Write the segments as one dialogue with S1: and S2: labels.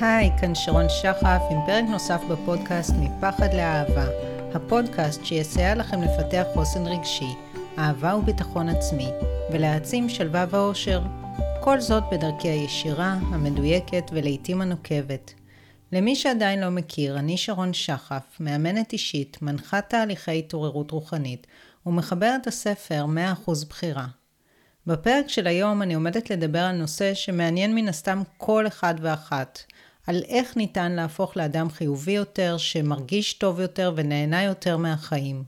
S1: היי, כאן שרון שחף עם פרק נוסף בפודקאסט מפחד לאהבה, הפודקאסט שיסייע לכם לפתח חוסן רגשי, אהבה וביטחון עצמי, ולהעצים שלווה ואושר. כל זאת בדרכי הישירה, המדויקת ולעיתים הנוקבת. למי שעדיין לא מכיר, אני שרון שחף, מאמנת אישית, מנחת תהליכי התעוררות רוחנית, ומחברת הספר 100% בחירה. בפרק של היום אני עומדת לדבר על נושא שמעניין מן הסתם כל אחד ואחת, על איך ניתן להפוך לאדם חיובי יותר, שמרגיש טוב יותר ונהנה יותר מהחיים.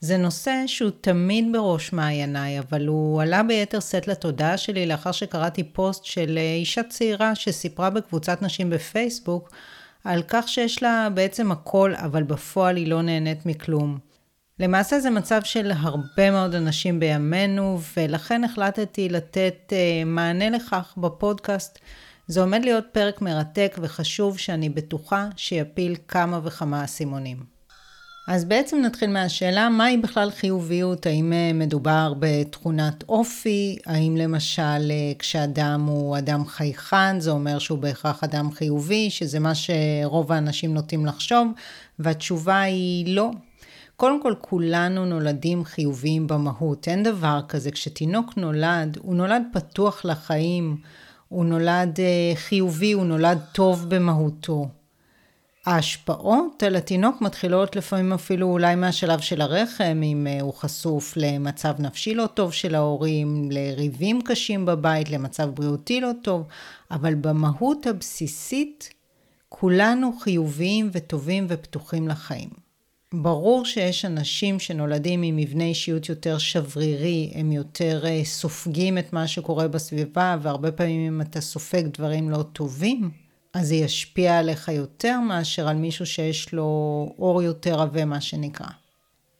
S1: זה נושא שהוא תמיד בראש מעייניי, אבל הוא עלה ביתר שאת לתודעה שלי לאחר שקראתי פוסט של אישה צעירה שסיפרה בקבוצת נשים בפייסבוק על כך שיש לה בעצם הכל, אבל בפועל היא לא נהנית מכלום. למעשה זה מצב של הרבה מאוד אנשים בימינו, ולכן החלטתי לתת uh, מענה לכך בפודקאסט. זה עומד להיות פרק מרתק וחשוב שאני בטוחה שיפיל כמה וכמה אסימונים. אז בעצם נתחיל מהשאלה, מהי בכלל חיוביות? האם אה, מדובר בתכונת אופי? האם למשל אה, כשאדם הוא אדם חייכן, זה אומר שהוא בהכרח אדם חיובי, שזה מה שרוב האנשים נוטים לחשוב? והתשובה היא לא. קודם כל, כולנו נולדים חיוביים במהות. אין דבר כזה. כשתינוק נולד, הוא נולד פתוח לחיים, הוא נולד אה, חיובי, הוא נולד טוב במהותו. ההשפעות על התינוק מתחילות לפעמים אפילו אולי מהשלב של הרחם, אם אה, הוא חשוף למצב נפשי לא טוב של ההורים, לריבים קשים בבית, למצב בריאותי לא טוב, אבל במהות הבסיסית כולנו חיוביים וטובים ופתוחים לחיים. ברור שיש אנשים שנולדים עם מבנה אישיות יותר שברירי, הם יותר אה, סופגים את מה שקורה בסביבה, והרבה פעמים אם אתה סופג דברים לא טובים, אז זה ישפיע עליך יותר מאשר על מישהו שיש לו אור יותר עבה, מה שנקרא.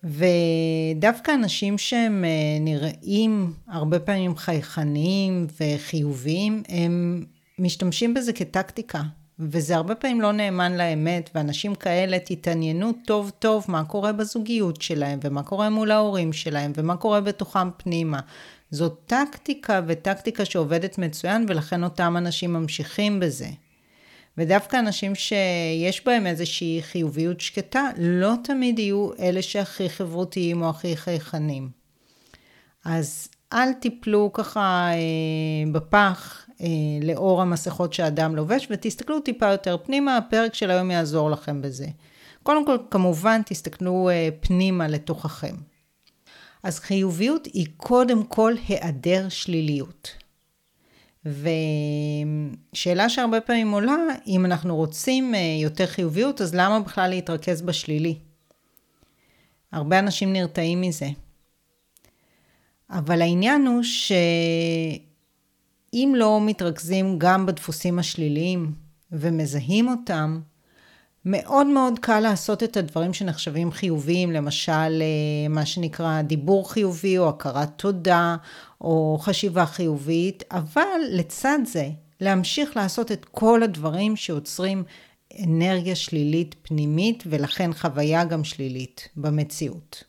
S1: ודווקא אנשים שהם אה, נראים הרבה פעמים חייכניים וחיוביים, הם משתמשים בזה כטקטיקה. וזה הרבה פעמים לא נאמן לאמת, ואנשים כאלה תתעניינו טוב טוב מה קורה בזוגיות שלהם, ומה קורה מול ההורים שלהם, ומה קורה בתוכם פנימה. זו טקטיקה וטקטיקה שעובדת מצוין, ולכן אותם אנשים ממשיכים בזה. ודווקא אנשים שיש בהם איזושהי חיוביות שקטה, לא תמיד יהיו אלה שהכי חברותיים או הכי חייכנים. אז אל תיפלו ככה אה, בפח אה, לאור המסכות שאדם לובש, ותסתכלו טיפה יותר פנימה, הפרק של היום יעזור לכם בזה. קודם כל, כמובן, תסתכלו אה, פנימה לתוככם. אז חיוביות היא קודם כל היעדר שליליות. ושאלה שהרבה פעמים עולה, אם אנחנו רוצים אה, יותר חיוביות, אז למה בכלל להתרכז בשלילי? הרבה אנשים נרתעים מזה. אבל העניין הוא שאם לא מתרכזים גם בדפוסים השליליים ומזהים אותם, מאוד מאוד קל לעשות את הדברים שנחשבים חיוביים, למשל אה, מה שנקרא דיבור חיובי או הכרת תודה או חשיבה חיובית, אבל לצד זה להמשיך לעשות את כל הדברים שיוצרים אנרגיה שלילית פנימית ולכן חוויה גם שלילית במציאות.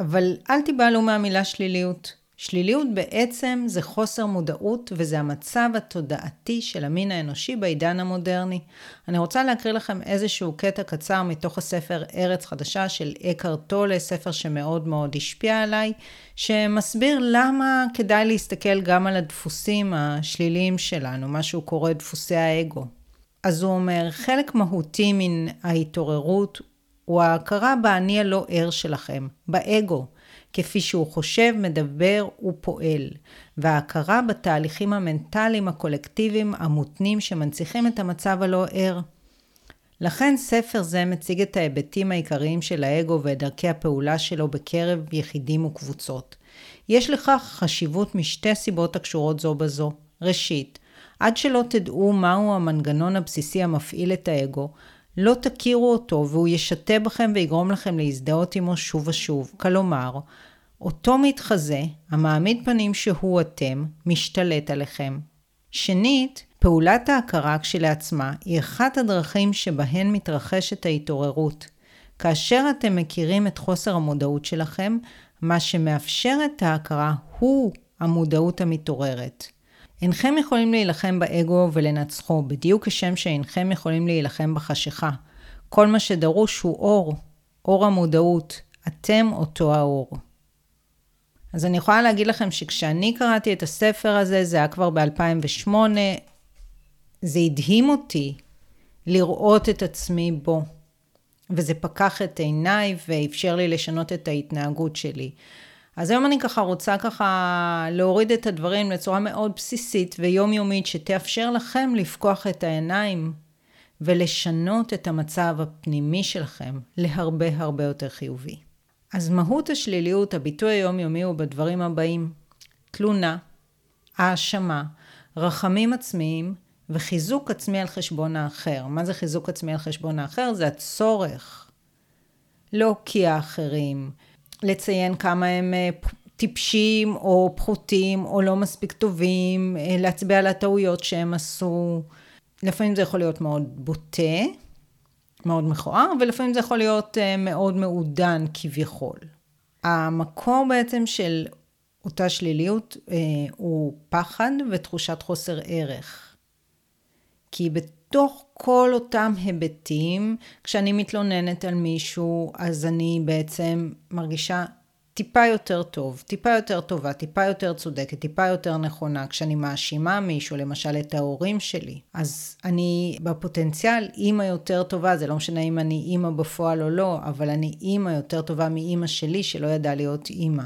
S1: אבל אל תיבהלו מהמילה שליליות. שליליות בעצם זה חוסר מודעות וזה המצב התודעתי של המין האנושי בעידן המודרני. אני רוצה להקריא לכם איזשהו קטע קצר מתוך הספר ארץ חדשה של אקר טולה, ספר שמאוד מאוד השפיע עליי, שמסביר למה כדאי להסתכל גם על הדפוסים השליליים שלנו, מה שהוא קורא דפוסי האגו. אז הוא אומר, חלק מהותי מן ההתעוררות הוא ההכרה באני הלא ער שלכם, באגו. כפי שהוא חושב, מדבר ופועל, וההכרה בתהליכים המנטליים הקולקטיביים המותנים שמנציחים את המצב הלא ער. לכן ספר זה מציג את ההיבטים העיקריים של האגו ואת דרכי הפעולה שלו בקרב יחידים וקבוצות. יש לכך חשיבות משתי סיבות הקשורות זו בזו. ראשית, עד שלא תדעו מהו המנגנון הבסיסי המפעיל את האגו, לא תכירו אותו והוא ישתה בכם ויגרום לכם להזדהות עמו שוב ושוב. כלומר, אותו מתחזה, המעמיד פנים שהוא אתם, משתלט עליכם. שנית, פעולת ההכרה כשלעצמה היא אחת הדרכים שבהן מתרחשת ההתעוררות. כאשר אתם מכירים את חוסר המודעות שלכם, מה שמאפשר את ההכרה הוא המודעות המתעוררת. אינכם יכולים להילחם באגו ולנצחו, בדיוק כשם שאינכם יכולים להילחם בחשיכה. כל מה שדרוש הוא אור, אור המודעות. אתם אותו האור. אז אני יכולה להגיד לכם שכשאני קראתי את הספר הזה, זה היה כבר ב-2008, זה הדהים אותי לראות את עצמי בו. וזה פקח את עיניי ואפשר לי לשנות את ההתנהגות שלי. אז היום אני ככה רוצה ככה להוריד את הדברים לצורה מאוד בסיסית ויומיומית, שתאפשר לכם לפקוח את העיניים ולשנות את המצב הפנימי שלכם להרבה הרבה יותר חיובי. אז מהות השליליות, הביטוי היומיומי הוא בדברים הבאים: תלונה, האשמה, רחמים עצמיים וחיזוק עצמי על חשבון האחר. מה זה חיזוק עצמי על חשבון האחר? זה הצורך להוקיע אחרים, לציין כמה הם אה, טיפשים או פחותים או לא מספיק טובים, אה, להצביע על הטעויות שהם עשו. לפעמים זה יכול להיות מאוד בוטה, מאוד מכוער, ולפעמים זה יכול להיות אה, מאוד מעודן כביכול. המקור בעצם של אותה שליליות הוא פחד ותחושת חוסר ערך. כי בתוך כל אותם היבטים, כשאני מתלוננת על מישהו, אז אני בעצם מרגישה טיפה יותר טוב, טיפה יותר טובה, טיפה יותר צודקת, טיפה יותר נכונה. כשאני מאשימה מישהו, למשל את ההורים שלי, אז אני בפוטנציאל אימא יותר טובה, זה לא משנה אם אני אימא בפועל או לא, אבל אני אימא יותר טובה מאימא שלי שלא ידעה להיות אימא.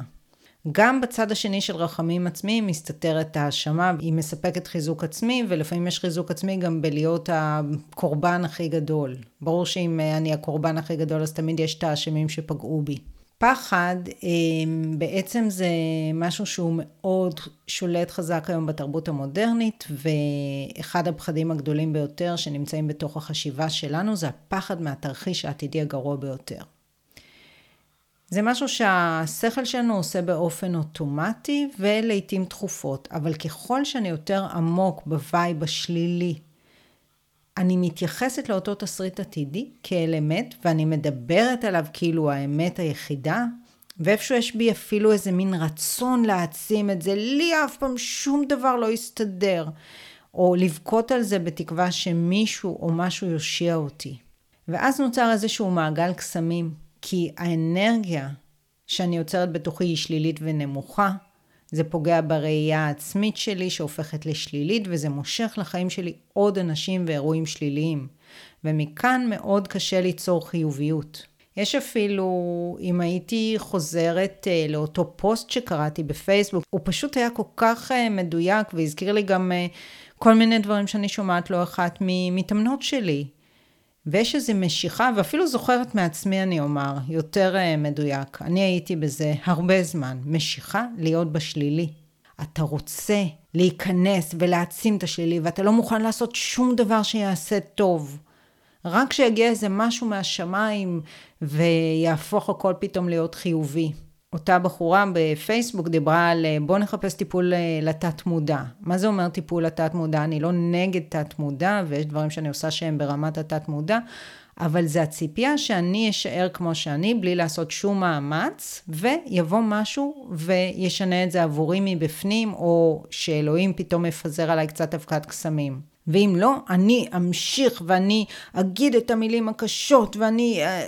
S1: גם בצד השני של רחמים עצמיים מסתתרת האשמה, היא מספקת חיזוק עצמי, ולפעמים יש חיזוק עצמי גם בלהיות הקורבן הכי גדול. ברור שאם אני הקורבן הכי גדול, אז תמיד יש את האשמים שפגעו בי. פחד אמ, בעצם זה משהו שהוא מאוד שולט חזק היום בתרבות המודרנית, ואחד הפחדים הגדולים ביותר שנמצאים בתוך החשיבה שלנו זה הפחד מהתרחיש העתידי הגרוע ביותר. זה משהו שהשכל שלנו עושה באופן אוטומטי ולעיתים תכופות, אבל ככל שאני יותר עמוק ב vibe השלילי, אני מתייחסת לאותו תסריט עתידי כאל אמת, ואני מדברת עליו כאילו האמת היחידה, ואיפשהו יש בי אפילו איזה מין רצון להעצים את זה, לי אף פעם שום דבר לא יסתדר, או לבכות על זה בתקווה שמישהו או משהו יושיע אותי. ואז נוצר איזשהו מעגל קסמים, כי האנרגיה שאני יוצרת בתוכי היא שלילית ונמוכה. זה פוגע בראייה העצמית שלי שהופכת לשלילית וזה מושך לחיים שלי עוד אנשים ואירועים שליליים. ומכאן מאוד קשה ליצור חיוביות. יש אפילו, אם הייתי חוזרת uh, לאותו פוסט שקראתי בפייסבוק, הוא פשוט היה כל כך uh, מדויק והזכיר לי גם uh, כל מיני דברים שאני שומעת לא אחת ממתאמנות שלי. ויש איזו משיכה, ואפילו זוכרת מעצמי אני אומר, יותר uh, מדויק. אני הייתי בזה הרבה זמן, משיכה להיות בשלילי. אתה רוצה להיכנס ולהעצים את השלילי, ואתה לא מוכן לעשות שום דבר שיעשה טוב. רק כשיגיע איזה משהו מהשמיים ויהפוך הכל פתאום להיות חיובי. אותה בחורה בפייסבוק דיברה על אה, בוא נחפש טיפול אה, לתת מודע. מה זה אומר טיפול לתת מודע? אני לא נגד תת מודע ויש דברים שאני עושה שהם ברמת התת מודע, אבל זה הציפייה שאני אשאר כמו שאני בלי לעשות שום מאמץ ויבוא משהו וישנה את זה עבורי מבפנים או שאלוהים פתאום מפזר עליי קצת אבקת קסמים. ואם לא, אני אמשיך ואני אגיד את המילים הקשות ואני אה,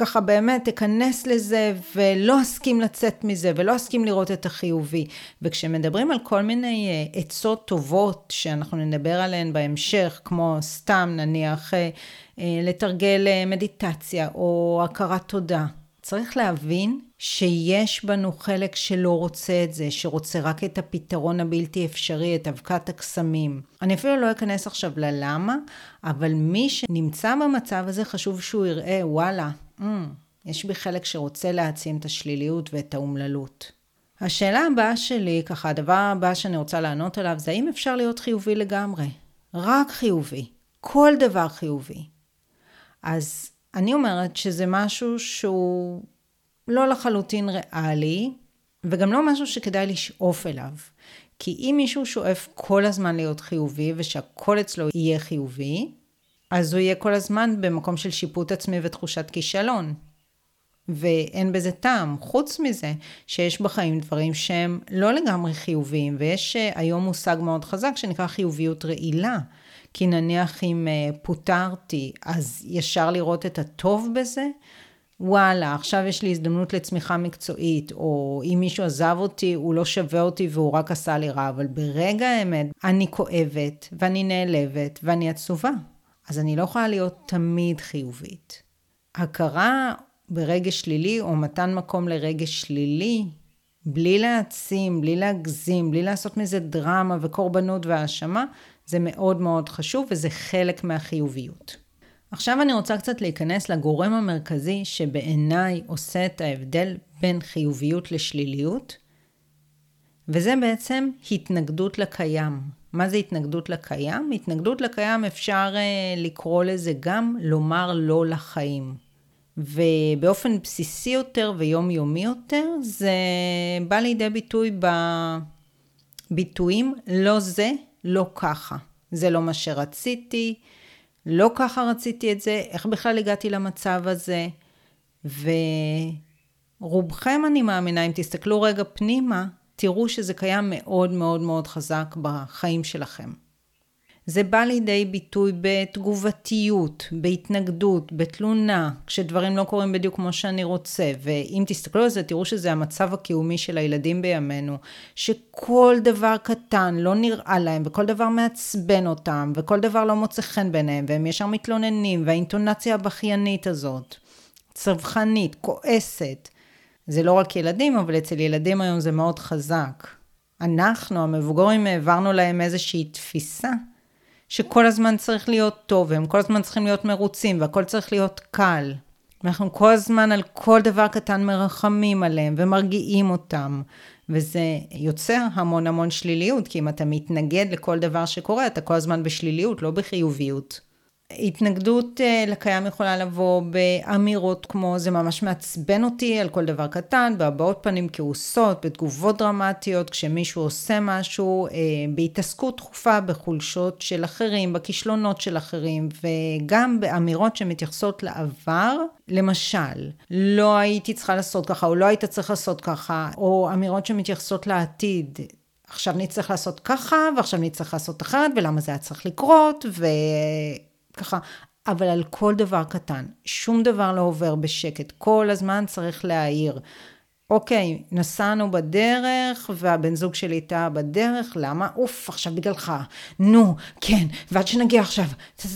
S1: ככה באמת אכנס לזה ולא אסכים לצאת מזה ולא אסכים לראות את החיובי. וכשמדברים על כל מיני אה, עצות טובות שאנחנו נדבר עליהן בהמשך, כמו סתם נניח אה, אה, לתרגל מדיטציה או הכרת תודה, צריך להבין שיש בנו חלק שלא רוצה את זה, שרוצה רק את הפתרון הבלתי אפשרי, את אבקת הקסמים. אני אפילו לא אכנס עכשיו ללמה, אבל מי שנמצא במצב הזה חשוב שהוא יראה, וואלה, mm, יש בי חלק שרוצה להעצים את השליליות ואת האומללות. השאלה הבאה שלי, ככה הדבר הבא שאני רוצה לענות עליו, זה האם אפשר להיות חיובי לגמרי? רק חיובי. כל דבר חיובי. אז אני אומרת שזה משהו שהוא לא לחלוטין ריאלי, וגם לא משהו שכדאי לשאוף אליו. כי אם מישהו שואף כל הזמן להיות חיובי, ושהכל אצלו יהיה חיובי, אז הוא יהיה כל הזמן במקום של שיפוט עצמי ותחושת כישלון. ואין בזה טעם. חוץ מזה, שיש בחיים דברים שהם לא לגמרי חיוביים, ויש אה, היום מושג מאוד חזק שנקרא חיוביות רעילה. כי נניח אם אה, פוטרתי, אז ישר לראות את הטוב בזה, וואלה, עכשיו יש לי הזדמנות לצמיחה מקצועית, או אם מישהו עזב אותי, הוא לא שווה אותי והוא רק עשה לי רע, אבל ברגע האמת אני כואבת, ואני נעלבת, ואני עצובה. אז אני לא יכולה להיות תמיד חיובית. הכרה ברגש שלילי, או מתן מקום לרגש שלילי, בלי להעצים, בלי להגזים, בלי לעשות מזה דרמה וקורבנות והאשמה, זה מאוד מאוד חשוב וזה חלק מהחיוביות. עכשיו אני רוצה קצת להיכנס לגורם המרכזי שבעיניי עושה את ההבדל בין חיוביות לשליליות, וזה בעצם התנגדות לקיים. מה זה התנגדות לקיים? התנגדות לקיים אפשר uh, לקרוא לזה גם לומר לא לחיים. ובאופן בסיסי יותר ויומיומי יותר, זה בא לידי ביטוי בביטויים לא זה, לא ככה. זה לא מה שרציתי, לא ככה רציתי את זה, איך בכלל הגעתי למצב הזה? ורובכם, אני מאמינה, אם תסתכלו רגע פנימה, תראו שזה קיים מאוד מאוד מאוד חזק בחיים שלכם. זה בא לידי ביטוי בתגובתיות, בהתנגדות, בתלונה, כשדברים לא קורים בדיוק כמו שאני רוצה. ואם תסתכלו על זה, תראו שזה המצב הקיומי של הילדים בימינו, שכל דבר קטן לא נראה להם, וכל דבר מעצבן אותם, וכל דבר לא מוצא חן ביניהם, והם ישר מתלוננים, והאינטונציה הבכיינית הזאת, צווחנית, כועסת. זה לא רק ילדים, אבל אצל ילדים היום זה מאוד חזק. אנחנו, המבוגרים, העברנו להם איזושהי תפיסה שכל הזמן צריך להיות טוב, והם כל הזמן צריכים להיות מרוצים, והכל צריך להיות קל. אנחנו כל הזמן על כל דבר קטן מרחמים עליהם ומרגיעים אותם, וזה יוצר המון המון שליליות, כי אם אתה מתנגד לכל דבר שקורה, אתה כל הזמן בשליליות, לא בחיוביות. התנגדות אה, לקיים יכולה לבוא באמירות כמו זה ממש מעצבן אותי על כל דבר קטן, בהבעות פנים כעוסות, בתגובות דרמטיות, כשמישהו עושה משהו, אה, בהתעסקות תכופה בחולשות של אחרים, בכישלונות של אחרים, וגם באמירות שמתייחסות לעבר, למשל, לא הייתי צריכה לעשות ככה, או לא היית צריך לעשות ככה, או אמירות שמתייחסות לעתיד. עכשיו נצטרך לעשות ככה, ועכשיו נצטרך לעשות אחרת, ולמה זה היה צריך לקרות, ו... ככה, אבל על כל דבר קטן, שום דבר לא עובר בשקט, כל הזמן צריך להעיר. אוקיי, נסענו בדרך, והבן זוג שלי איתה בדרך, למה? אוף, עכשיו בגללך. נו, כן, ועד שנגיע עכשיו.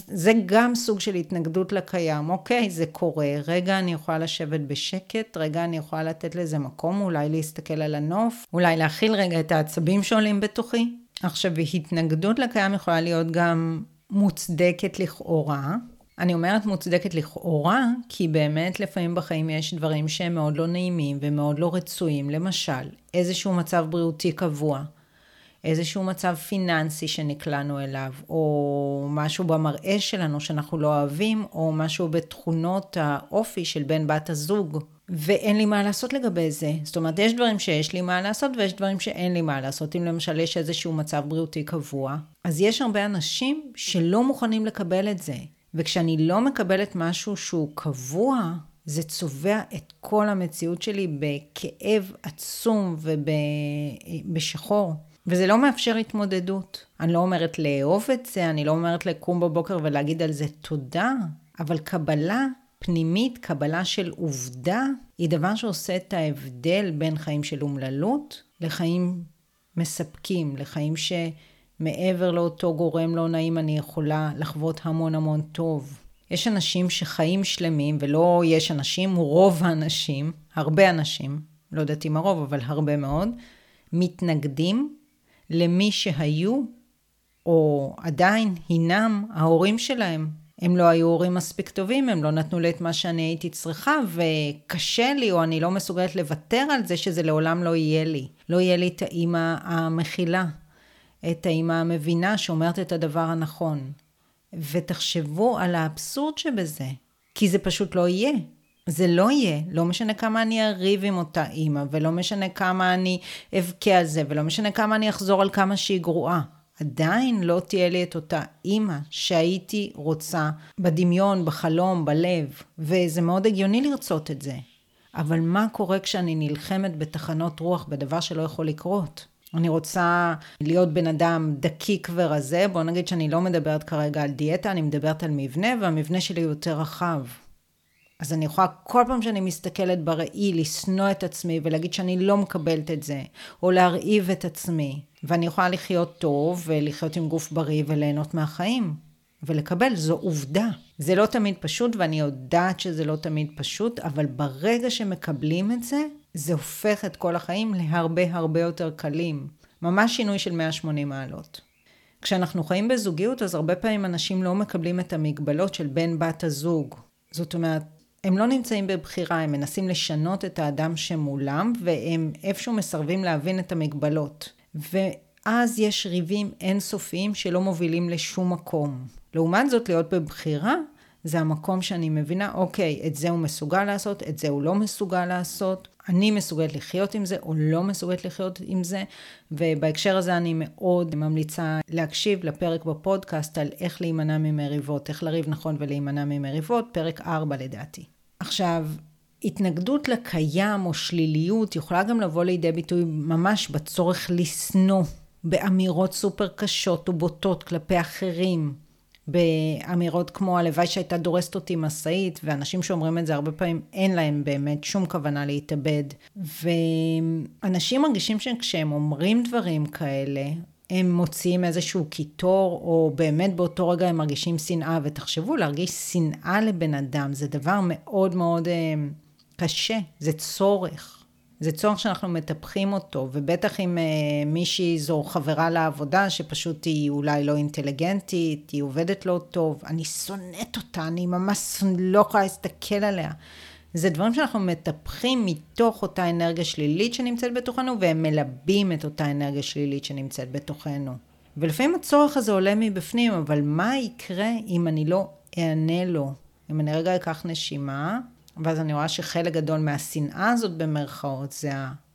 S1: זה גם סוג של התנגדות לקיים, אוקיי, זה קורה. רגע אני יכולה לשבת בשקט, רגע אני יכולה לתת לזה מקום, אולי להסתכל על הנוף, אולי להכיל רגע את העצבים שעולים בתוכי. עכשיו, התנגדות לקיים יכולה להיות גם מוצדקת לכאורה. אני אומרת מוצדקת לכאורה, כי באמת לפעמים בחיים יש דברים שהם מאוד לא נעימים ומאוד לא רצויים. למשל, איזשהו מצב בריאותי קבוע, איזשהו מצב פיננסי שנקלענו אליו, או משהו במראה שלנו שאנחנו לא אוהבים, או משהו בתכונות האופי של בן בת הזוג. ואין לי מה לעשות לגבי זה. זאת אומרת, יש דברים שיש לי מה לעשות ויש דברים שאין לי מה לעשות. אם למשל יש איזשהו מצב בריאותי קבוע, אז יש הרבה אנשים שלא מוכנים לקבל את זה. וכשאני לא מקבלת משהו שהוא קבוע, זה צובע את כל המציאות שלי בכאב עצום ובשחור. וזה לא מאפשר התמודדות. אני לא אומרת לאהוב את זה, אני לא אומרת לקום בבוקר ולהגיד על זה תודה, אבל קבלה פנימית, קבלה של עובדה, היא דבר שעושה את ההבדל בין חיים של אומללות לחיים מספקים, לחיים שמעבר לאותו גורם לא נעים אני יכולה לחוות המון המון טוב. יש אנשים שחיים שלמים, ולא יש אנשים, רוב האנשים, הרבה אנשים, לא יודעת אם הרוב, אבל הרבה מאוד, מתנגדים למי שהיו, או עדיין הינם ההורים שלהם, הם לא היו הורים מספיק טובים, הם לא נתנו לי את מה שאני הייתי צריכה, וקשה לי, או אני לא מסוגלת לוותר על זה שזה לעולם לא יהיה לי. לא יהיה לי את האימא המכילה, את האימא המבינה שאומרת את הדבר הנכון. ותחשבו על האבסורד שבזה, כי זה פשוט לא יהיה. זה לא יהיה, לא משנה כמה אני אריב עם אותה אימא, ולא משנה כמה אני אבכה על זה, ולא משנה כמה אני אחזור על כמה שהיא גרועה. עדיין לא תהיה לי את אותה אימא שהייתי רוצה בדמיון, בחלום, בלב, וזה מאוד הגיוני לרצות את זה. אבל מה קורה כשאני נלחמת בתחנות רוח, בדבר שלא יכול לקרות? אני רוצה להיות בן אדם דקיק ורזה, בוא נגיד שאני לא מדברת כרגע על דיאטה, אני מדברת על מבנה, והמבנה שלי יותר רחב. אז אני יכולה כל פעם שאני מסתכלת בראי לשנוא את עצמי ולהגיד שאני לא מקבלת את זה, או להרעיב את עצמי, ואני יכולה לחיות טוב ולחיות עם גוף בריא וליהנות מהחיים. ולקבל, זו עובדה. זה לא תמיד פשוט, ואני יודעת שזה לא תמיד פשוט, אבל ברגע שמקבלים את זה, זה הופך את כל החיים להרבה הרבה יותר קלים. ממש שינוי של 180 מעלות. כשאנחנו חיים בזוגיות, אז הרבה פעמים אנשים לא מקבלים את המגבלות של בן בת הזוג. זאת אומרת, הם לא נמצאים בבחירה, הם מנסים לשנות את האדם שמולם, והם איפשהו מסרבים להבין את המגבלות. ואז יש ריבים אינסופיים שלא מובילים לשום מקום. לעומת זאת, להיות בבחירה, זה המקום שאני מבינה, אוקיי, את זה הוא מסוגל לעשות, את זה הוא לא מסוגל לעשות, אני מסוגלת לחיות עם זה או לא מסוגלת לחיות עם זה, ובהקשר הזה אני מאוד ממליצה להקשיב לפרק בפודקאסט על איך להימנע ממריבות, איך לריב נכון ולהימנע ממריבות, פרק 4 לדעתי. עכשיו, התנגדות לקיים או שליליות יכולה גם לבוא לידי ביטוי ממש בצורך לשנוא, באמירות סופר קשות ובוטות כלפי אחרים, באמירות כמו הלוואי שהייתה דורסת אותי משאית, ואנשים שאומרים את זה הרבה פעמים אין להם באמת שום כוונה להתאבד. ואנשים מרגישים שכשהם אומרים דברים כאלה, הם מוציאים איזשהו קיטור, או באמת באותו רגע הם מרגישים שנאה, ותחשבו, להרגיש שנאה לבן אדם זה דבר מאוד מאוד אה, קשה, זה צורך. זה צורך שאנחנו מטפחים אותו, ובטח אם אה, מישהי זו חברה לעבודה, שפשוט היא אולי לא אינטליגנטית, היא עובדת לא טוב, אני שונאת אותה, אני ממש לא יכולה להסתכל עליה. זה דברים שאנחנו מטפחים מתוך אותה אנרגיה שלילית שנמצאת בתוכנו, והם מלבים את אותה אנרגיה שלילית שנמצאת בתוכנו. ולפעמים הצורך הזה עולה מבפנים, אבל מה יקרה אם אני לא אענה לו? אם אני רגע אקח נשימה, ואז אני רואה שחלק גדול מהשנאה הזאת במרכאות זה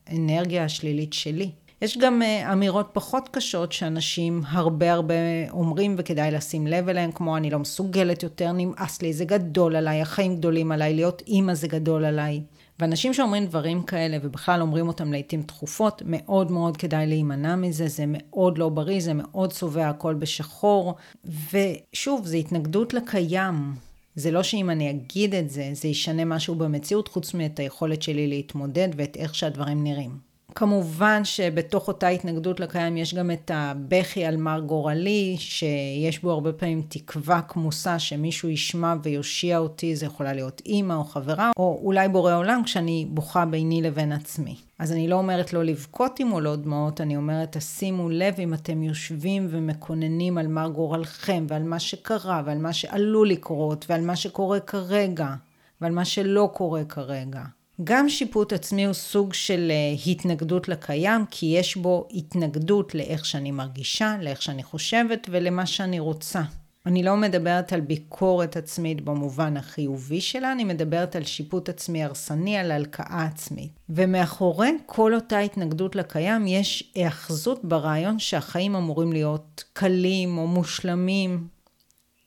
S1: האנרגיה השלילית שלי. יש גם uh, אמירות פחות קשות שאנשים הרבה הרבה אומרים וכדאי לשים לב אליהן, כמו אני לא מסוגלת יותר, נמאס לי, זה גדול עליי, החיים גדולים עליי, להיות אימא זה גדול עליי. ואנשים שאומרים דברים כאלה ובכלל אומרים אותם לעיתים תכופות, מאוד מאוד כדאי להימנע מזה, זה מאוד לא בריא, זה מאוד צובע הכל בשחור. ושוב, זה התנגדות לקיים. זה לא שאם אני אגיד את זה, זה ישנה משהו במציאות, חוץ מאת היכולת שלי להתמודד ואת איך שהדברים נראים. כמובן שבתוך אותה התנגדות לקיים יש גם את הבכי על מר גורלי, שיש בו הרבה פעמים תקווה כמוסה שמישהו ישמע ויושיע אותי, זה יכולה להיות אימא או חברה, או אולי בורא עולם כשאני בוכה ביני לבין עצמי. אז אני לא אומרת לא לבכות עם עולות דמעות, אני אומרת תשימו לב אם אתם יושבים ומקוננים על מר גורלכם ועל מה שקרה ועל מה שעלול לקרות ועל מה שקורה כרגע ועל מה שלא קורה כרגע. גם שיפוט עצמי הוא סוג של אה, התנגדות לקיים, כי יש בו התנגדות לאיך שאני מרגישה, לאיך שאני חושבת ולמה שאני רוצה. אני לא מדברת על ביקורת עצמית במובן החיובי שלה, אני מדברת על שיפוט עצמי הרסני, על הלקאה עצמית. ומאחורי כל אותה התנגדות לקיים יש היאחזות ברעיון שהחיים אמורים להיות קלים או מושלמים.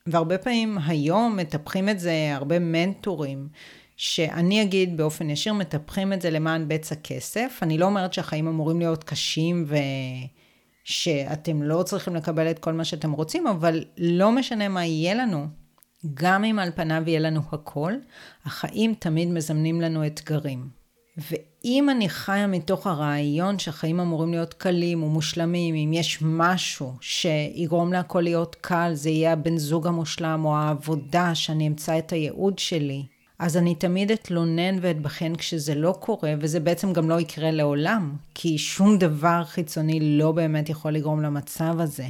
S1: והרבה פעמים היום מטפחים את זה הרבה מנטורים. שאני אגיד באופן ישיר, מטפחים את זה למען בצע כסף. אני לא אומרת שהחיים אמורים להיות קשים ושאתם לא צריכים לקבל את כל מה שאתם רוצים, אבל לא משנה מה יהיה לנו, גם אם על פניו יהיה לנו הכל, החיים תמיד מזמנים לנו אתגרים. ואם אני חיה מתוך הרעיון שהחיים אמורים להיות קלים ומושלמים, אם יש משהו שיגרום להכל להיות קל, זה יהיה הבן זוג המושלם או העבודה, שאני אמצא את הייעוד שלי, אז אני תמיד אתלונן ואתבחן כשזה לא קורה, וזה בעצם גם לא יקרה לעולם, כי שום דבר חיצוני לא באמת יכול לגרום למצב הזה.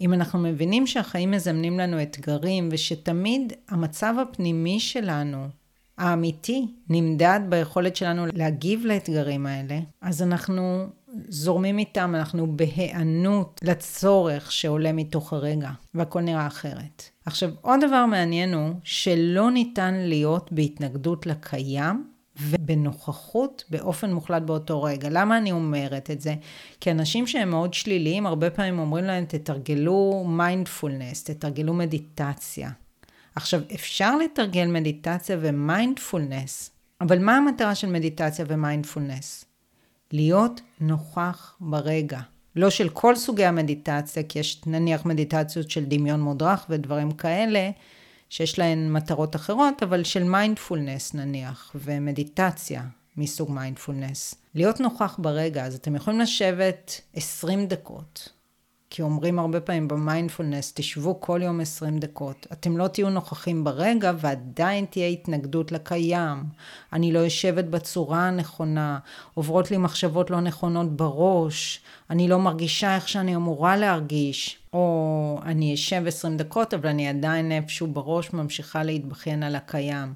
S1: אם אנחנו מבינים שהחיים מזמנים לנו אתגרים, ושתמיד המצב הפנימי שלנו, האמיתי, נמדד ביכולת שלנו להגיב לאתגרים האלה, אז אנחנו זורמים איתם, אנחנו בהיענות לצורך שעולה מתוך הרגע, והכל נראה אחרת. עכשיו, עוד דבר מעניין הוא שלא ניתן להיות בהתנגדות לקיים ובנוכחות באופן מוחלט באותו רגע. למה אני אומרת את זה? כי אנשים שהם מאוד שליליים, הרבה פעמים אומרים להם, תתרגלו מיינדפולנס, תתרגלו מדיטציה. עכשיו, אפשר לתרגל מדיטציה ומיינדפולנס, אבל מה המטרה של מדיטציה ומיינדפולנס? להיות נוכח ברגע. לא של כל סוגי המדיטציה, כי יש נניח מדיטציות של דמיון מודרך ודברים כאלה, שיש להן מטרות אחרות, אבל של מיינדפולנס נניח, ומדיטציה מסוג מיינדפולנס. להיות נוכח ברגע, אז אתם יכולים לשבת 20 דקות, כי אומרים הרבה פעמים במיינדפולנס, תשבו כל יום 20 דקות. אתם לא תהיו נוכחים ברגע ועדיין תהיה התנגדות לקיים. אני לא יושבת בצורה הנכונה, עוברות לי מחשבות לא נכונות בראש, אני לא מרגישה איך שאני אמורה להרגיש, או אני אשב 20 דקות אבל אני עדיין איפשהו בראש ממשיכה להתבכיין על הקיים.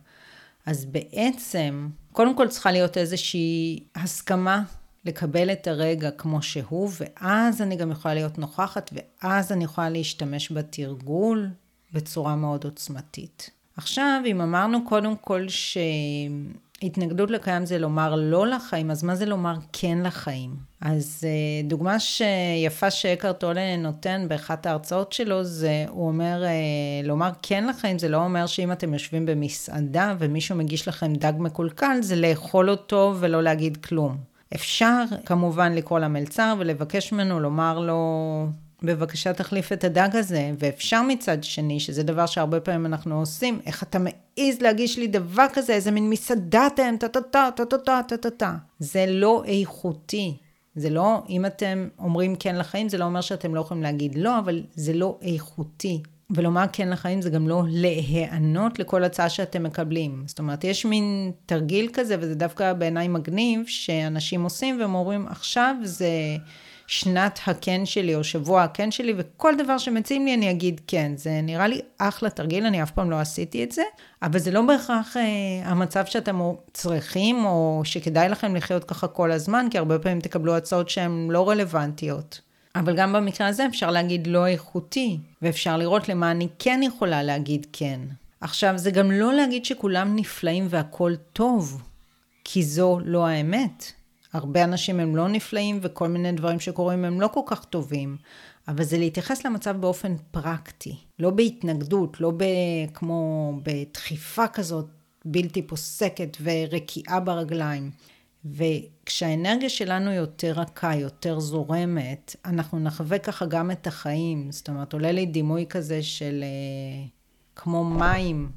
S1: אז בעצם, קודם כל צריכה להיות איזושהי הסכמה לקבל את הרגע כמו שהוא, ואז אני גם יכולה להיות נוכחת, ואז אני יכולה להשתמש בתרגול בצורה מאוד עוצמתית. עכשיו, אם אמרנו קודם כל שהתנגדות לקיים זה לומר לא לחיים, אז מה זה לומר כן לחיים? אז אה, דוגמה שיפה שאקרט טולה נותן באחת ההרצאות שלו, זה, הוא אומר, אה, לומר כן לחיים, זה לא אומר שאם אתם יושבים במסעדה ומישהו מגיש לכם דג מקולקל, זה לאכול אותו ולא להגיד כלום. אפשר כמובן לקרוא למלצר ולבקש ממנו לומר לו, בבקשה תחליף את הדג הזה, ואפשר מצד שני, שזה דבר שהרבה פעמים אנחנו עושים, איך אתה מעז להגיש לי דבר כזה, איזה מין מסעדה אתם, טה-טה-טה, טה-טה-טה, טה-טה-טה. זה לא איכותי. זה לא, אם אתם אומרים כן לחיים, זה לא אומר שאתם לא יכולים להגיד לא, אבל זה לא איכותי. ולומר כן לחיים זה גם לא להיענות לכל הצעה שאתם מקבלים. זאת אומרת, יש מין תרגיל כזה, וזה דווקא בעיניי מגניב, שאנשים עושים והם אומרים, עכשיו זה שנת הכן שלי, או שבוע הכן שלי, וכל דבר שמציעים לי אני אגיד כן. זה נראה לי אחלה תרגיל, אני אף פעם לא עשיתי את זה, אבל זה לא בהכרח אה, המצב שאתם צריכים, או שכדאי לכם לחיות ככה כל הזמן, כי הרבה פעמים תקבלו הצעות שהן לא רלוונטיות. אבל גם במקרה הזה אפשר להגיד לא איכותי, ואפשר לראות למה אני כן יכולה להגיד כן. עכשיו, זה גם לא להגיד שכולם נפלאים והכול טוב, כי זו לא האמת. הרבה אנשים הם לא נפלאים וכל מיני דברים שקורים הם לא כל כך טובים, אבל זה להתייחס למצב באופן פרקטי, לא בהתנגדות, לא ב... כמו בדחיפה כזאת בלתי פוסקת ורקיעה ברגליים. וכשהאנרגיה שלנו יותר רכה, יותר זורמת, אנחנו נחווה ככה גם את החיים. זאת אומרת, עולה לי דימוי כזה של אה, כמו מים,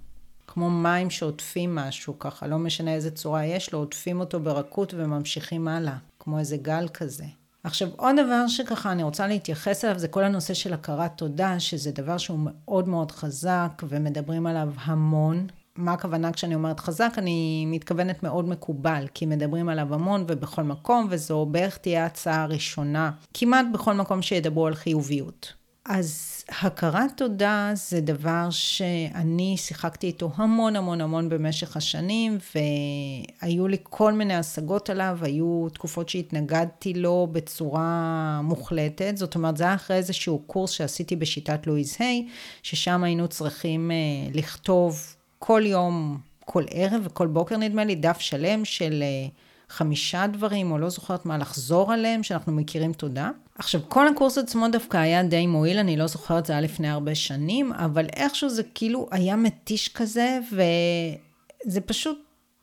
S1: כמו מים שעוטפים משהו ככה, לא משנה איזה צורה יש לו, עוטפים אותו ברכות וממשיכים הלאה, כמו איזה גל כזה. עכשיו, עוד דבר שככה אני רוצה להתייחס אליו, זה כל הנושא של הכרת תודה, שזה דבר שהוא מאוד מאוד חזק, ומדברים עליו המון. מה הכוונה כשאני אומרת חזק? אני מתכוונת מאוד מקובל, כי מדברים עליו המון ובכל מקום, וזו בערך תהיה ההצעה הראשונה, כמעט בכל מקום שידברו על חיוביות. אז הכרת תודה זה דבר שאני שיחקתי איתו המון המון המון במשך השנים, והיו לי כל מיני השגות עליו, היו תקופות שהתנגדתי לו בצורה מוחלטת, זאת אומרת זה היה אחרי איזשהו קורס שעשיתי בשיטת לואיז היי, ששם היינו צריכים uh, לכתוב כל יום, כל ערב וכל בוקר נדמה לי, דף שלם של אה, חמישה דברים, או לא זוכרת מה, לחזור עליהם, שאנחנו מכירים תודה. עכשיו, כל הקורס עצמו דווקא היה די מועיל, אני לא זוכרת, זה היה לפני הרבה שנים, אבל איכשהו זה כאילו היה מתיש כזה, וזה פשוט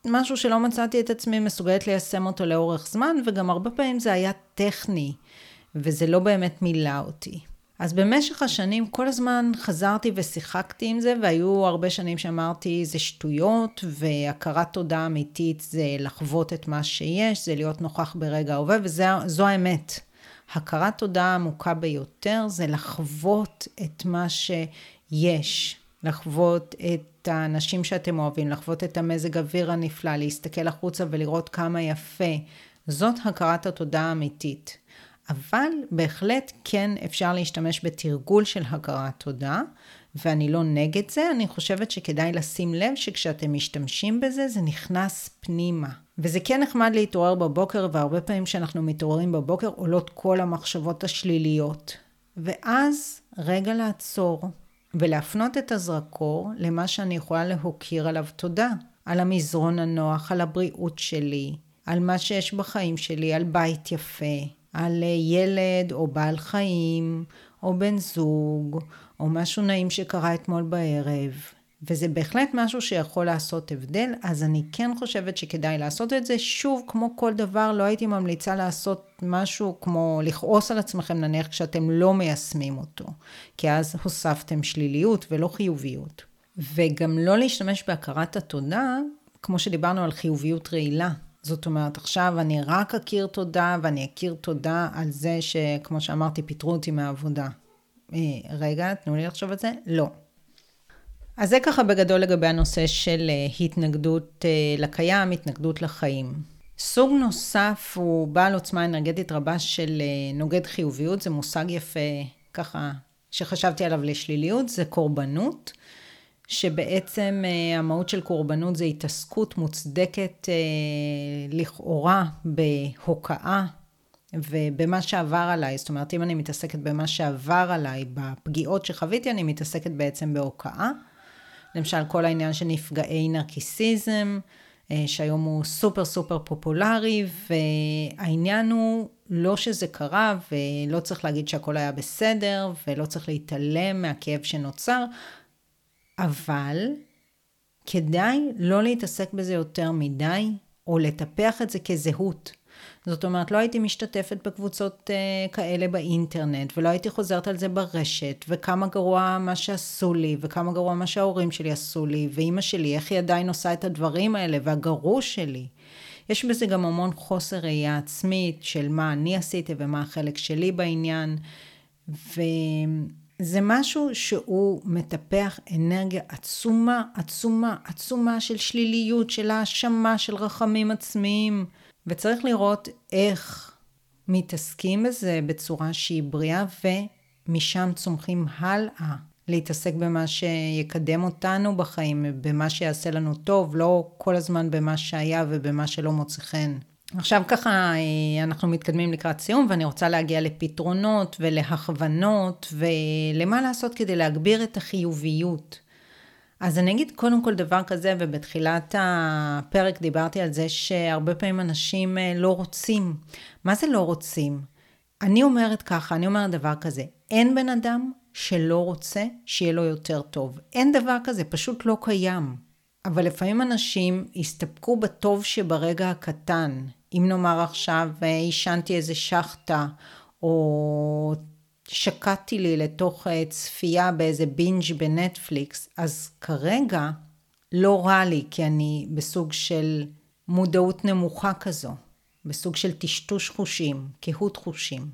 S1: משהו שלא מצאתי את עצמי מסוגלת ליישם אותו לאורך זמן, וגם הרבה פעמים זה היה טכני, וזה לא באמת מילא אותי. אז במשך השנים כל הזמן חזרתי ושיחקתי עם זה, והיו הרבה שנים שאמרתי זה שטויות, והכרת תודה אמיתית זה לחוות את מה שיש, זה להיות נוכח ברגע ההווה, וזו האמת. הכרת תודה עמוקה ביותר זה לחוות את מה שיש, לחוות את האנשים שאתם אוהבים, לחוות את המזג אוויר הנפלא, להסתכל החוצה ולראות כמה יפה. זאת הכרת התודה האמיתית. אבל בהחלט כן אפשר להשתמש בתרגול של הכרת תודה, ואני לא נגד זה, אני חושבת שכדאי לשים לב שכשאתם משתמשים בזה, זה נכנס פנימה. וזה כן נחמד להתעורר בבוקר, והרבה פעמים כשאנחנו מתעוררים בבוקר עולות כל המחשבות השליליות. ואז רגע לעצור ולהפנות את הזרקור למה שאני יכולה להוקיר עליו תודה. על המזרון הנוח, על הבריאות שלי, על מה שיש בחיים שלי, על בית יפה, על אה, ילד או בעל חיים או בן זוג או משהו נעים שקרה אתמול בערב. וזה בהחלט משהו שיכול לעשות הבדל, אז אני כן חושבת שכדאי לעשות את זה. שוב, כמו כל דבר, לא הייתי ממליצה לעשות משהו כמו לכעוס על עצמכם, נניח כשאתם לא מיישמים אותו, כי אז הוספתם שליליות ולא חיוביות. וגם לא להשתמש בהכרת התודה, כמו שדיברנו על חיוביות רעילה. זאת אומרת, עכשיו אני רק אכיר תודה, ואני אכיר תודה על זה שכמו שאמרתי, פיטרו אותי מהעבודה. אה, רגע, תנו לי לחשוב על זה. לא. אז זה ככה בגדול לגבי הנושא של אה, התנגדות אה, לקיים, התנגדות לחיים. סוג נוסף הוא בעל עוצמה אנרגטית רבה של נוגד חיוביות, זה מושג יפה ככה שחשבתי עליו לשליליות, זה קורבנות. שבעצם uh, המהות של קורבנות זה התעסקות מוצדקת uh, לכאורה בהוקעה ובמה שעבר עליי. זאת אומרת, אם אני מתעסקת במה שעבר עליי, בפגיעות שחוויתי, אני מתעסקת בעצם בהוקעה. למשל, כל העניין של נפגעי נרקיסיזם, uh, שהיום הוא סופר סופר פופולרי, והעניין הוא לא שזה קרה, ולא צריך להגיד שהכל היה בסדר, ולא צריך להתעלם מהכאב שנוצר, אבל כדאי לא להתעסק בזה יותר מדי, או לטפח את זה כזהות. זאת אומרת, לא הייתי משתתפת בקבוצות uh, כאלה באינטרנט, ולא הייתי חוזרת על זה ברשת, וכמה גרוע מה שעשו לי, וכמה גרוע מה שההורים שלי עשו לי, ואימא שלי, איך היא עדיין עושה את הדברים האלה, והגרוש שלי. יש בזה גם המון חוסר ראייה עצמית של מה אני עשיתי ומה החלק שלי בעניין, ו... זה משהו שהוא מטפח אנרגיה עצומה, עצומה, עצומה של שליליות, של האשמה, של רחמים עצמיים. וצריך לראות איך מתעסקים בזה בצורה שהיא בריאה, ומשם צומחים הלאה. להתעסק במה שיקדם אותנו בחיים, במה שיעשה לנו טוב, לא כל הזמן במה שהיה ובמה שלא מוצא חן. עכשיו ככה אה, אנחנו מתקדמים לקראת סיום ואני רוצה להגיע לפתרונות ולהכוונות ולמה לעשות כדי להגביר את החיוביות. אז אני אגיד קודם כל דבר כזה ובתחילת הפרק דיברתי על זה שהרבה פעמים אנשים אה, לא רוצים. מה זה לא רוצים? אני אומרת ככה, אני אומרת דבר כזה, אין בן אדם שלא רוצה שיהיה לו יותר טוב. אין דבר כזה, פשוט לא קיים. אבל לפעמים אנשים הסתפקו בטוב שברגע הקטן. אם נאמר עכשיו עישנתי איזה שחטה, או שקעתי לי לתוך אה, צפייה באיזה בינג' בנטפליקס, אז כרגע לא רע לי, כי אני בסוג של מודעות נמוכה כזו, בסוג של טשטוש חושים, קהות חושים.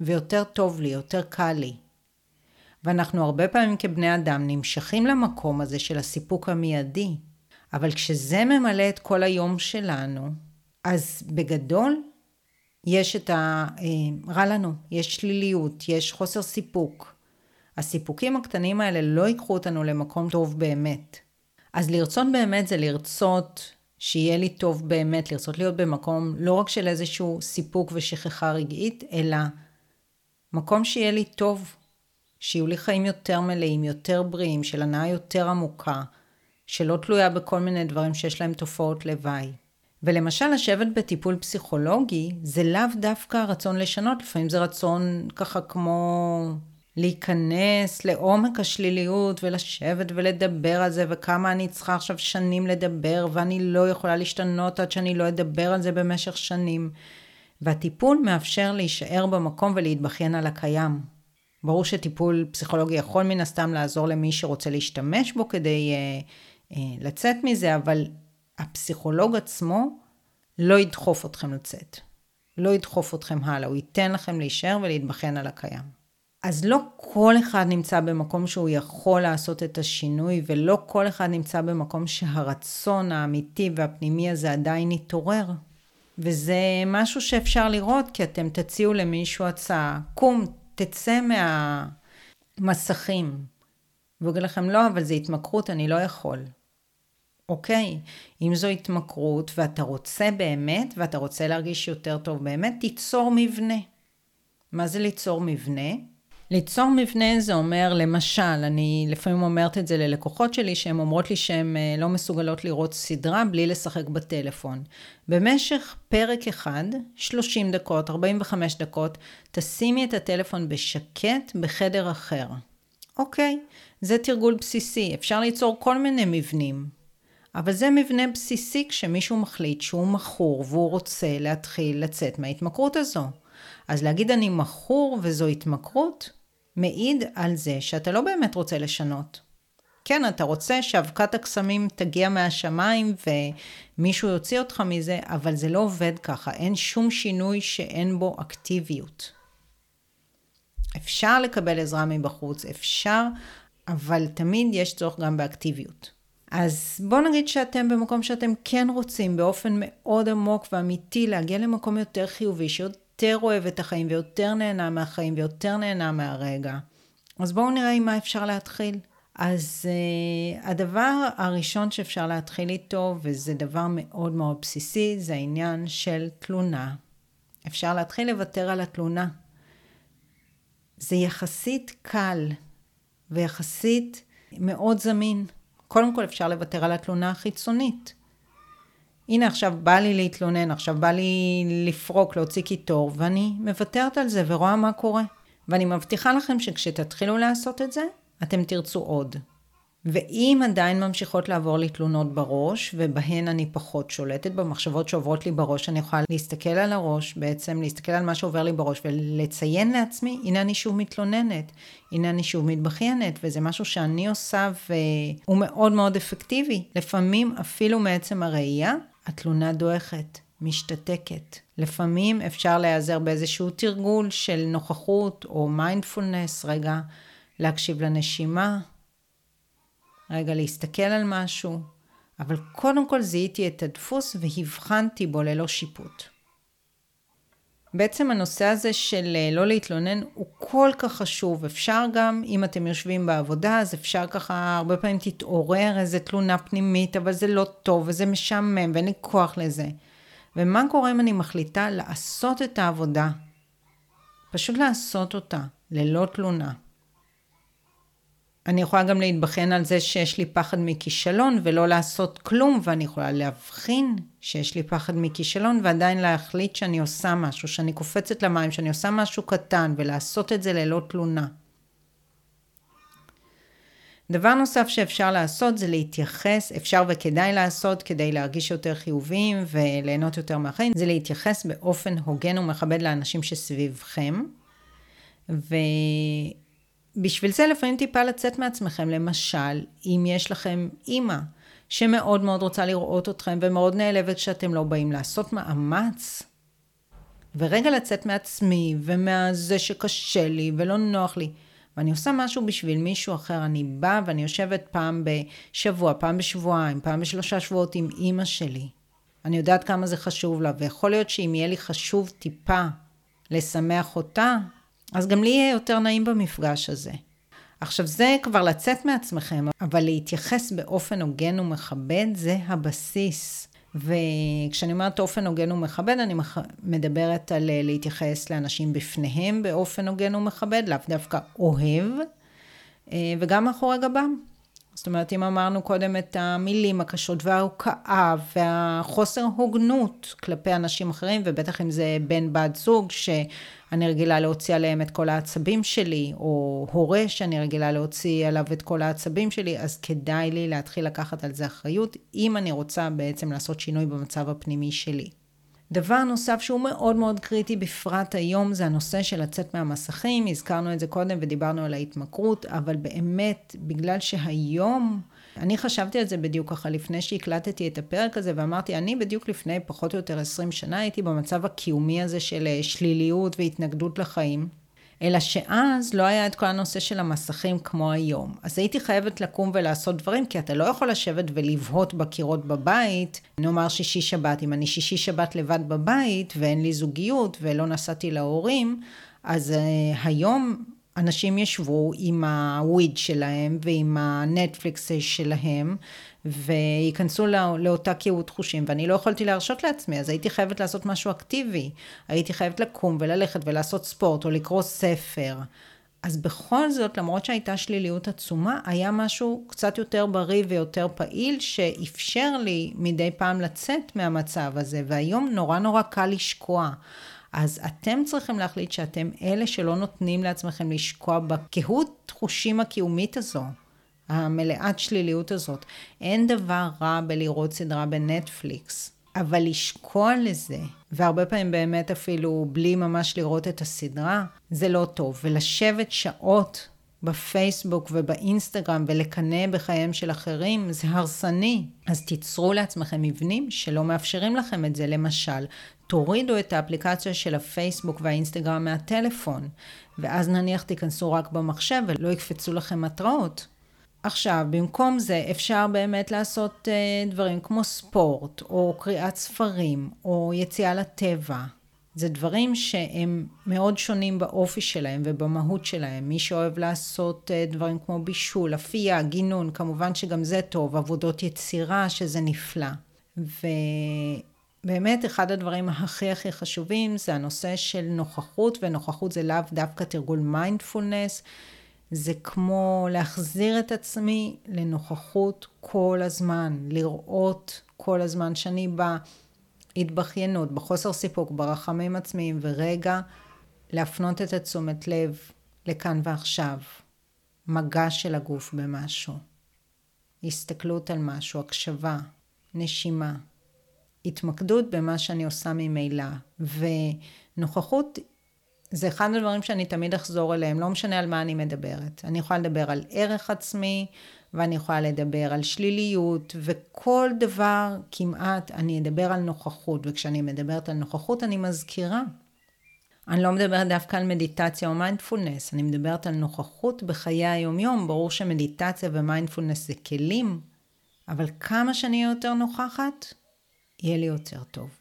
S1: ויותר טוב לי, יותר קל לי. ואנחנו הרבה פעמים כבני אדם נמשכים למקום הזה של הסיפוק המיידי, אבל כשזה ממלא את כל היום שלנו, אז בגדול יש את ה... אה, רע לנו, יש שליליות, יש חוסר סיפוק. הסיפוקים הקטנים האלה לא ייקחו אותנו למקום טוב באמת. אז לרצות באמת זה לרצות שיהיה לי טוב באמת, לרצות להיות במקום לא רק של איזשהו סיפוק ושכחה רגעית, אלא מקום שיהיה לי טוב, שיהיו לי חיים יותר מלאים, יותר בריאים, של הנאה יותר עמוקה, שלא תלויה בכל מיני דברים שיש להם תופעות לוואי. ולמשל לשבת בטיפול פסיכולוגי זה לאו דווקא רצון לשנות, לפעמים זה רצון ככה כמו להיכנס לעומק השליליות ולשבת ולדבר על זה וכמה אני צריכה עכשיו שנים לדבר ואני לא יכולה להשתנות עד שאני לא אדבר על זה במשך שנים. והטיפול מאפשר להישאר במקום ולהתבכיין על הקיים. ברור שטיפול פסיכולוגי יכול מן הסתם לעזור למי שרוצה להשתמש בו כדי uh, uh, לצאת מזה, אבל הפסיכולוג עצמו לא ידחוף אתכם לצאת. לא ידחוף אתכם הלאה, הוא ייתן לכם להישאר ולהתבחן על הקיים. אז לא כל אחד נמצא במקום שהוא יכול לעשות את השינוי, ולא כל אחד נמצא במקום שהרצון האמיתי והפנימי הזה עדיין יתעורר. וזה משהו שאפשר לראות, כי אתם תציעו למישהו הצעה, קום, תצא מהמסכים. והוא יגיד לכם, לא, אבל זה התמכרות, אני לא יכול. אוקיי, אם זו התמכרות ואתה רוצה באמת, ואתה רוצה להרגיש יותר טוב באמת, תיצור מבנה. מה זה ליצור מבנה? ליצור מבנה זה אומר, למשל, אני לפעמים אומרת את זה ללקוחות שלי, שהן אומרות לי שהן אה, לא מסוגלות לראות סדרה בלי לשחק בטלפון. במשך פרק אחד, 30 דקות, 45 דקות, תשימי את הטלפון בשקט בחדר אחר. אוקיי, זה תרגול בסיסי, אפשר ליצור כל מיני מבנים. אבל זה מבנה בסיסי כשמישהו מחליט שהוא מכור והוא רוצה להתחיל לצאת מההתמכרות הזו. אז להגיד אני מכור וזו התמכרות, מעיד על זה שאתה לא באמת רוצה לשנות. כן, אתה רוצה שאבקת הקסמים תגיע מהשמיים ומישהו יוציא אותך מזה, אבל זה לא עובד ככה. אין שום שינוי שאין בו אקטיביות. אפשר לקבל עזרה מבחוץ, אפשר, אבל תמיד יש צורך גם באקטיביות. אז בואו נגיד שאתם במקום שאתם כן רוצים באופן מאוד עמוק ואמיתי להגיע למקום יותר חיובי, שיותר אוהב את החיים ויותר נהנה מהחיים ויותר נהנה מהרגע. אז בואו נראה עם מה אפשר להתחיל. אז uh, הדבר הראשון שאפשר להתחיל איתו, וזה דבר מאוד מאוד בסיסי, זה העניין של תלונה. אפשר להתחיל לוותר על התלונה. זה יחסית קל ויחסית מאוד זמין. קודם כל אפשר לוותר על התלונה החיצונית. הנה עכשיו בא לי להתלונן, עכשיו בא לי לפרוק, להוציא קיטור, ואני מוותרת על זה ורואה מה קורה. ואני מבטיחה לכם שכשתתחילו לעשות את זה, אתם תרצו עוד. ואם עדיין ממשיכות לעבור לי תלונות בראש, ובהן אני פחות שולטת, במחשבות שעוברות לי בראש, אני יכולה להסתכל על הראש, בעצם להסתכל על מה שעובר לי בראש, ולציין לעצמי, הנה אני שוב מתלוננת, הנה אני שוב מתבכיינת, וזה משהו שאני עושה והוא מאוד מאוד אפקטיבי. לפעמים אפילו מעצם הראייה, התלונה דועכת. משתתקת. לפעמים אפשר להיעזר באיזשהו תרגול של נוכחות או מיינדפולנס, רגע להקשיב לנשימה, רגע להסתכל על משהו, אבל קודם כל זיהיתי את הדפוס והבחנתי בו ללא שיפוט. בעצם הנושא הזה של אה, לא להתלונן הוא כל כך חשוב. אפשר גם, אם אתם יושבים בעבודה, אז אפשר ככה, הרבה פעמים תתעורר איזה תלונה פנימית, אבל זה לא טוב וזה משעמם ואין לי כוח לזה. ומה קורה אם אני מחליטה לעשות את העבודה? פשוט לעשות אותה, ללא תלונה. אני יכולה גם להתבחן על זה שיש לי פחד מכישלון ולא לעשות כלום, ואני יכולה להבחין שיש לי פחד מכישלון ועדיין להחליט שאני עושה משהו, שאני קופצת למים, שאני עושה משהו קטן ולעשות את זה ללא תלונה. דבר נוסף שאפשר לעשות זה להתייחס, אפשר וכדאי לעשות כדי להרגיש יותר חיוביים וליהנות יותר מהחיים, זה להתייחס באופן הוגן ומכבד לאנשים שסביבכם. ו... בשביל זה לפעמים טיפה לצאת מעצמכם. למשל, אם יש לכם אימא שמאוד מאוד רוצה לראות אתכם ומאוד נעלבת שאתם לא באים לעשות מאמץ, ורגע לצאת מעצמי ומזה שקשה לי ולא נוח לי, ואני עושה משהו בשביל מישהו אחר, אני באה ואני יושבת פעם בשבוע, פעם בשבועיים, פעם בשלושה שבועות עם אימא שלי. אני יודעת כמה זה חשוב לה, ויכול להיות שאם יהיה לי חשוב טיפה לשמח אותה, אז גם לי יהיה יותר נעים במפגש הזה. עכשיו זה כבר לצאת מעצמכם, אבל להתייחס באופן הוגן ומכבד זה הבסיס. וכשאני אומרת אופן הוגן ומכבד, אני מדברת על אה, להתייחס לאנשים בפניהם באופן הוגן ומכבד, לאו דווקא אוהב, אה, וגם מאחורי גבם. זאת אומרת, אם אמרנו קודם את המילים הקשות וההוקעה והחוסר הוגנות כלפי אנשים אחרים, ובטח אם זה בן בת זוג שאני רגילה להוציא עליהם את כל העצבים שלי, או הורה שאני רגילה להוציא עליו את כל העצבים שלי, אז כדאי לי להתחיל לקחת על זה אחריות, אם אני רוצה בעצם לעשות שינוי במצב הפנימי שלי. דבר נוסף שהוא מאוד מאוד קריטי בפרט היום זה הנושא של לצאת מהמסכים, הזכרנו את זה קודם ודיברנו על ההתמכרות, אבל באמת, בגלל שהיום, אני חשבתי על זה בדיוק ככה לפני שהקלטתי את הפרק הזה ואמרתי, אני בדיוק לפני פחות או יותר 20 שנה הייתי במצב הקיומי הזה של אה, שליליות והתנגדות לחיים. אלא שאז לא היה את כל הנושא של המסכים כמו היום. אז הייתי חייבת לקום ולעשות דברים, כי אתה לא יכול לשבת ולבהות בקירות בבית. נאמר שישי שבת, אם אני שישי שבת לבד בבית ואין לי זוגיות ולא נסעתי להורים, אז uh, היום אנשים ישבו עם הוויד שלהם ועם הנטפליקס שלהם וייכנסו לא, לאותה קהות חושים, ואני לא יכולתי להרשות לעצמי, אז הייתי חייבת לעשות משהו אקטיבי. הייתי חייבת לקום וללכת ולעשות ספורט או לקרוא ספר. אז בכל זאת, למרות שהייתה שליליות עצומה, היה משהו קצת יותר בריא ויותר פעיל, שאפשר לי מדי פעם לצאת מהמצב הזה, והיום נורא נורא קל לשקוע. אז אתם צריכים להחליט שאתם אלה שלא נותנים לעצמכם לשקוע בקהות חושים הקיומית הזו. המלאת שליליות הזאת. אין דבר רע בלראות סדרה בנטפליקס, אבל לשקוע לזה, והרבה פעמים באמת אפילו בלי ממש לראות את הסדרה, זה לא טוב. ולשבת שעות בפייסבוק ובאינסטגרם ולקנא בחייהם של אחרים, זה הרסני. אז תיצרו לעצמכם מבנים שלא מאפשרים לכם את זה. למשל, תורידו את האפליקציה של הפייסבוק והאינסטגרם מהטלפון, ואז נניח תיכנסו רק במחשב ולא יקפצו לכם התראות. עכשיו, במקום זה אפשר באמת לעשות uh, דברים כמו ספורט, או קריאת ספרים, או יציאה לטבע. זה דברים שהם מאוד שונים באופי שלהם ובמהות שלהם. מי שאוהב לעשות uh, דברים כמו בישול, אפייה, גינון, כמובן שגם זה טוב, עבודות יצירה, שזה נפלא. ובאמת, אחד הדברים הכי הכי חשובים זה הנושא של נוכחות, ונוכחות זה לאו דווקא תרגול מיינדפולנס. זה כמו להחזיר את עצמי לנוכחות כל הזמן, לראות כל הזמן שאני בהתבכיינות, בחוסר סיפוק, ברחמים עצמיים, ורגע להפנות את התשומת לב לכאן ועכשיו, מגע של הגוף במשהו, הסתכלות על משהו, הקשבה, נשימה, התמקדות במה שאני עושה ממילא, ונוכחות זה אחד הדברים שאני תמיד אחזור אליהם, לא משנה על מה אני מדברת. אני יכולה לדבר על ערך עצמי, ואני יכולה לדבר על שליליות, וכל דבר כמעט אני אדבר על נוכחות, וכשאני מדברת על נוכחות אני מזכירה. אני לא מדברת דווקא על מדיטציה או מיינדפולנס, אני מדברת על נוכחות בחיי היומיום. ברור שמדיטציה ומיינדפולנס זה כלים, אבל כמה שאני אהיה יותר נוכחת, יהיה לי יותר טוב.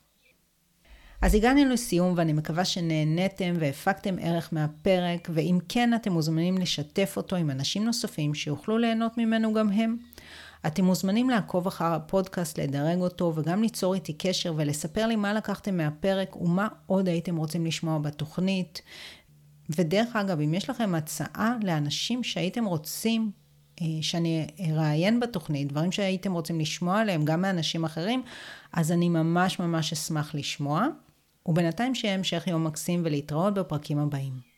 S1: אז הגענו לסיום ואני מקווה שנהניתם והפקתם ערך מהפרק, ואם כן אתם מוזמנים לשתף אותו עם אנשים נוספים שיוכלו ליהנות ממנו גם הם. אתם מוזמנים לעקוב אחר הפודקאסט, לדרג אותו וגם ליצור איתי קשר ולספר לי מה לקחתם מהפרק ומה עוד הייתם רוצים לשמוע בתוכנית. ודרך אגב, אם יש לכם הצעה לאנשים שהייתם רוצים אה, שאני אראיין בתוכנית, דברים שהייתם רוצים לשמוע עליהם גם מאנשים אחרים, אז אני ממש ממש אשמח לשמוע. ובינתיים שיהיה המשך יום מקסים ולהתראות בפרקים הבאים.